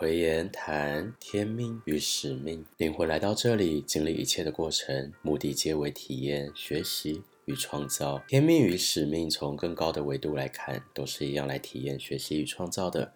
奎言谈天命与使命。灵魂来到这里，经历一切的过程，目的皆为体验、学习与创造。天命与使命，从更高的维度来看，都是一样来体验、学习与创造的。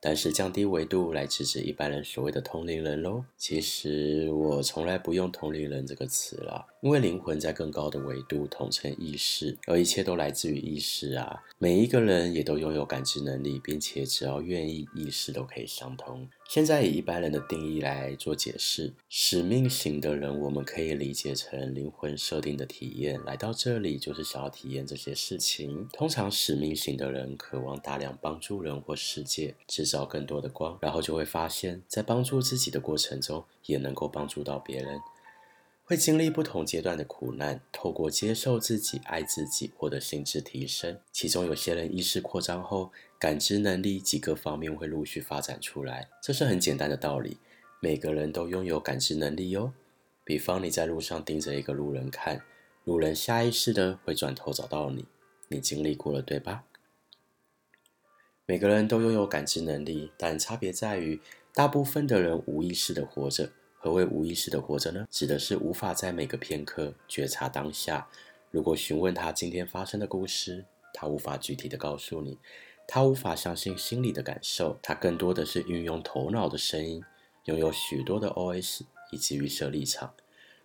但是降低维度来直指一般人所谓的同龄人喽。其实我从来不用同龄人这个词了，因为灵魂在更高的维度统称意识，而一切都来自于意识啊。每一个人也都拥有感知能力，并且只要愿意，意识都可以相通。现在以一般人的定义来做解释，使命型的人，我们可以理解成灵魂设定的体验，来到这里就是想要体验这些事情。通常使命型的人渴望大量帮助人或世界，制造更多的光，然后就会发现，在帮助自己的过程中，也能够帮助到别人。会经历不同阶段的苦难，透过接受自己、爱自己，获得心智提升。其中有些人意识扩张后，感知能力及各方面会陆续发展出来。这是很简单的道理，每个人都拥有感知能力哟。比方你在路上盯着一个路人看，路人下意识的会转头找到你，你经历过了对吧？每个人都拥有感知能力，但差别在于，大部分的人无意识的活着。何谓无意识的活着呢？指的是无法在每个片刻觉察当下。如果询问他今天发生的故事，他无法具体的告诉你，他无法相信心里的感受，他更多的是运用头脑的声音，拥有许多的 OS 以及预设立场。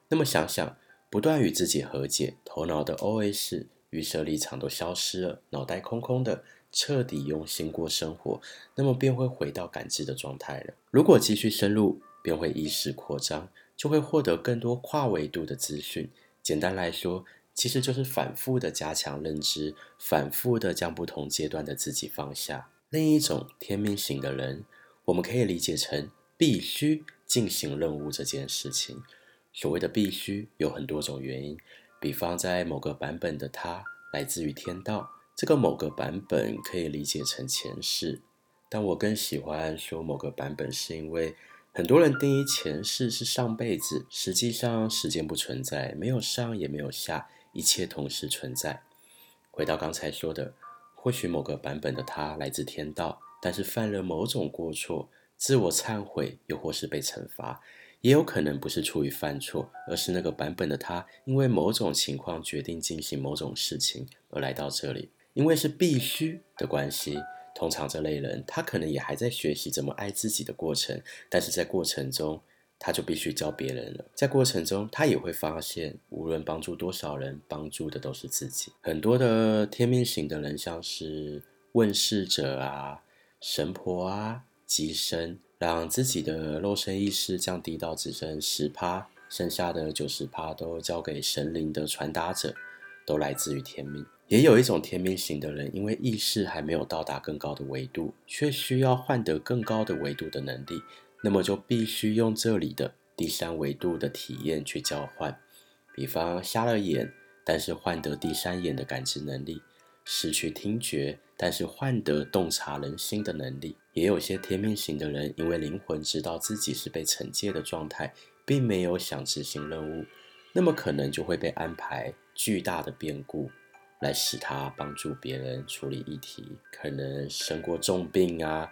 那么想想，不断与自己和解，头脑的 OS 预设立场都消失了，脑袋空空的，彻底用心过生活，那么便会回到感知的状态了。如果继续深入，便会意识扩张，就会获得更多跨维度的资讯。简单来说，其实就是反复的加强认知，反复的将不同阶段的自己放下。另一种天命型的人，我们可以理解成必须进行任务这件事情。所谓的必须有很多种原因，比方在某个版本的他来自于天道，这个某个版本可以理解成前世，但我更喜欢说某个版本是因为。很多人定义前世是上辈子，实际上时间不存在，没有上也没有下，一切同时存在。回到刚才说的，或许某个版本的他来自天道，但是犯了某种过错，自我忏悔，又或是被惩罚，也有可能不是出于犯错，而是那个版本的他因为某种情况决定进行某种事情而来到这里，因为是必须的关系。通常这类人，他可能也还在学习怎么爱自己的过程，但是在过程中，他就必须教别人了。在过程中，他也会发现，无论帮助多少人，帮助的都是自己。很多的天命型的人，像是问事者啊、神婆啊、乩身，让自己的肉身意识降低到只剩十趴，剩下的九十趴都交给神灵的传达者，都来自于天命。也有一种天命型的人，因为意识还没有到达更高的维度，却需要换得更高的维度的能力，那么就必须用这里的第三维度的体验去交换。比方瞎了眼，但是换得第三眼的感知能力；失去听觉，但是换得洞察人心的能力。也有些天命型的人，因为灵魂知道自己是被惩戒的状态，并没有想执行任务，那么可能就会被安排巨大的变故。来使他帮助别人处理议题，可能生过重病啊，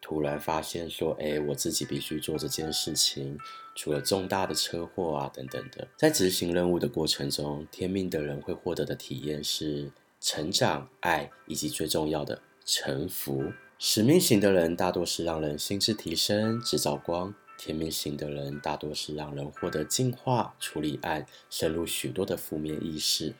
突然发现说，哎，我自己必须做这件事情，出了重大的车祸啊，等等的。在执行任务的过程中，天命的人会获得的体验是成长、爱，以及最重要的臣服。使命型的人大多是让人心智提升、制造光；天命型的人大多是让人获得净化、处理爱，深入许多的负面意识。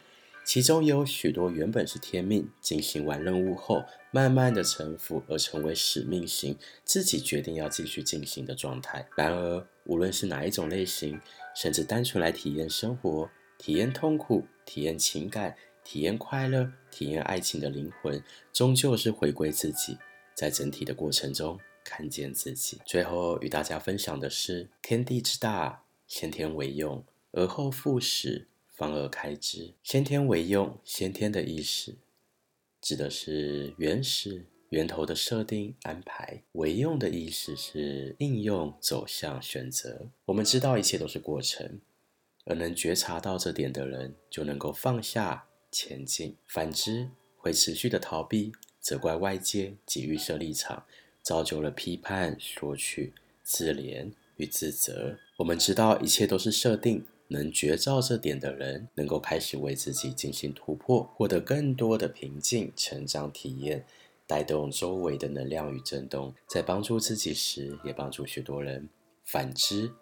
其中也有许多原本是天命，进行完任务后，慢慢的臣服而成为使命型，自己决定要继续进行的状态。然而，无论是哪一种类型，甚至单纯来体验生活、体验痛苦、体验情感、体验快乐、体验爱情的灵魂，终究是回归自己，在整体的过程中看见自己。最后与大家分享的是：天地之大，先天为用，而后复始。方而开之，先天为用，先天的意识指的是原始源头的设定安排；为用的意思是应用走向选择。我们知道一切都是过程，而能觉察到这点的人，就能够放下前进。反之，会持续的逃避、责怪外界及预设立场，造就了批判、索取、自怜与自责。我们知道一切都是设定，能觉照这点的人，能够开始为自己进行突破，获得更多的平静、成长体验，带动周围的能量与震动，在帮助自己时，也帮助许多人。反之，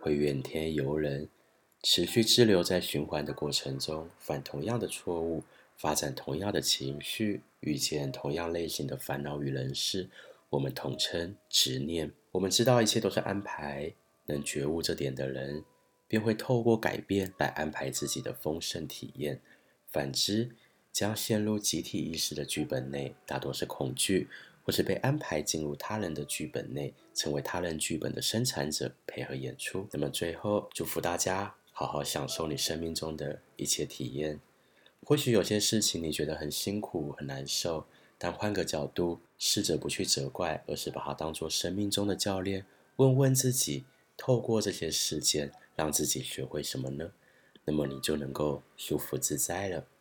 会怨天尤人，持续滞留在循环的过程中，犯同样的错误，发展同样的情绪，遇见同样类型的烦恼与人事，我们统称执念。我们知道一切都是安排，能觉悟这点的人，便会透过改变来安排自己的丰盛体验。反之，将陷入集体意识的剧本内，大多是恐惧。或是被安排进入他人的剧本内，成为他人剧本的生产者，配合演出。那么最后，祝福大家好好享受你生命中的一切体验。或许有些事情你觉得很辛苦、很难受，但换个角度，试着不去责怪，而是把它当做生命中的教练，问问自己：透过这些事件，让自己学会什么呢？那么你就能够舒服自在了。